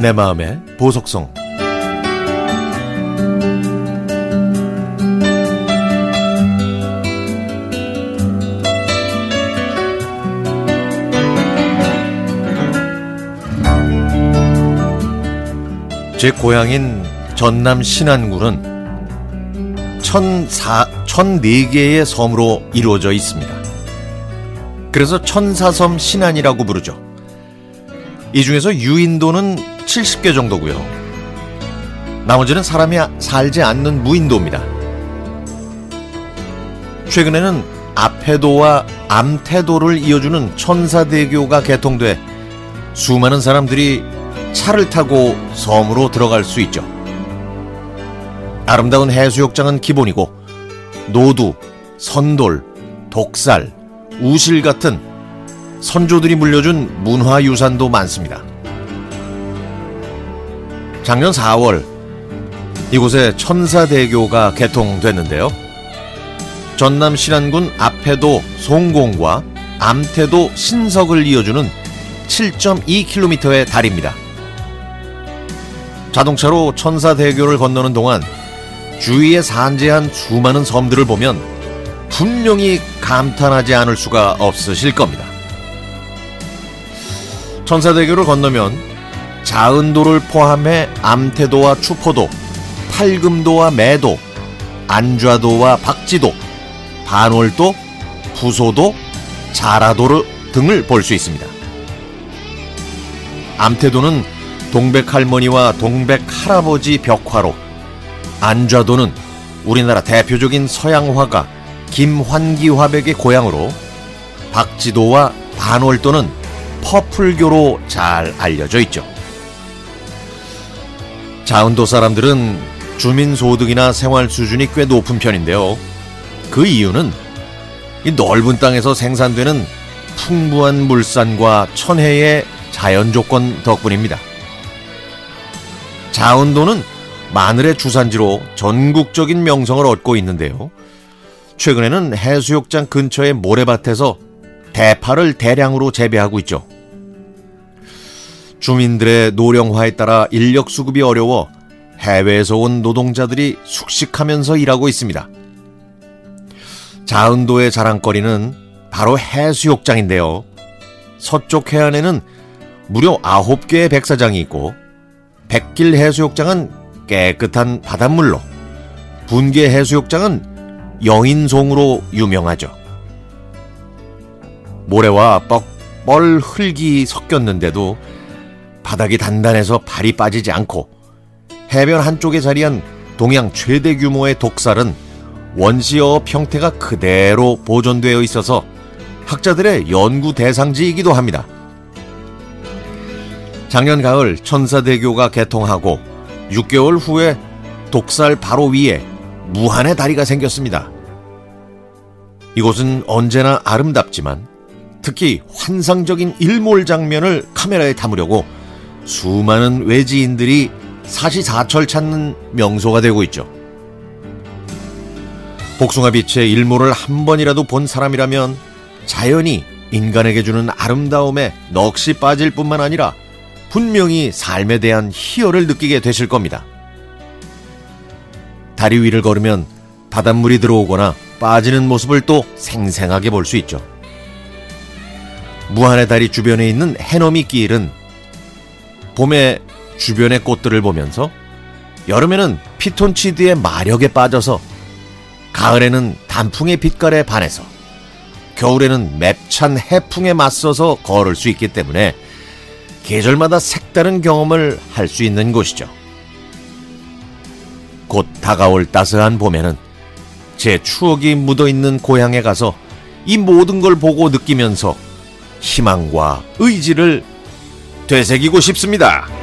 내 마음의 보석성 제 고향인 전남 신안군은 천사, 천네개의 섬으로 이루어져 있습니다. 그래서 천사섬 신안이라고 부르죠. 이 중에서 유인도는 70개 정도고요. 나머지는 사람이 살지 않는 무인도입니다. 최근에는 앞해도와 암태도를 이어주는 천사대교가 개통돼 수많은 사람들이 차를 타고 섬으로 들어갈 수 있죠. 아름다운 해수욕장은 기본이고 노두, 선돌, 독살, 우실 같은 선조들이 물려준 문화유산도 많습니다. 작년 4월 이곳에 천사대교가 개통됐는데요. 전남 신안군 앞해도 송공과 암태도 신석을 이어주는 7.2km의 다리입니다. 자동차로 천사대교를 건너는 동안 주위에 산재한 수많은 섬들을 보면 분명히 감탄하지 않을 수가 없으실 겁니다. 천사대교를 건너면 자은도를 포함해 암태도와 추포도, 팔금도와 매도, 안좌도와 박지도, 반월도, 부소도, 자라도 등을 볼 수 있습니다. 암태도는 동백 할머니와 동백 할아버지 벽화로, 안좌도는 우리나라 대표적인 서양 화가 김환기 화백의 고향으로, 박지도와 반월도는 퍼플교로 잘 알려져 있죠. 자운도 사람들은 주민 소득이나 생활 수준이 꽤 높은 편인데요. 그 이유는 이 넓은 땅에서 생산되는 풍부한 물산과 천혜의 자연 조건 덕분입니다. 자운도는 마늘의 주산지로 전국적인 명성을 얻고 있는데요. 최근에는 해수욕장 근처의 모래밭에서 대파를 대량으로 재배하고 있죠. 주민들의 노령화에 따라 인력 수급이 어려워 해외에서 온 노동자들이 숙식하면서 일하고 있습니다. 자은도의 자랑거리는 바로 해수욕장인데요. 서쪽 해안에는 무려 9개의 백사장이 있고 백길 해수욕장은 깨끗한 바닷물로 분계 해수욕장은 영인송으로 유명하죠. 모래와 뻑뻘 흙이 섞였는데도 바닥이 단단해서 발이 빠지지 않고 해변 한쪽에 자리한 동양 최대 규모의 독살은 원시어 형태가 그대로 보존되어 있어서 학자들의 연구 대상지이기도 합니다. 작년 가을 천사대교가 개통하고 6개월 후에 독살 바로 위에 무한의 다리가 생겼습니다. 이곳은 언제나 아름답지만 특히 환상적인 일몰 장면을 카메라에 담으려고 수많은 외지인들이 사시사철 찾는 명소가 되고 있죠. 복숭아 빛의 일몰을 한 번이라도 본 사람이라면 자연이 인간에게 주는 아름다움에 넋이 빠질 뿐만 아니라 분명히 삶에 대한 희열을 느끼게 되실 겁니다. 다리 위를 걸으면 바닷물이 들어오거나 빠지는 모습을 또 생생하게 볼 수 있죠. 무한의 다리 주변에 있는 해넘이 길은 봄에 주변의 꽃들을 보면서 여름에는 피톤치드의 마력에 빠져서 가을에는 단풍의 빛깔에 반해서 겨울에는 맵찬 해풍에 맞서서 걸을 수 있기 때문에 계절마다 색다른 경험을 할 수 있는 곳이죠. 곧 다가올 따스한 봄에는 제 추억이 묻어 있는 고향에 가서 이 모든 걸 보고 느끼면서 희망과 의지를 되새기고 싶습니다.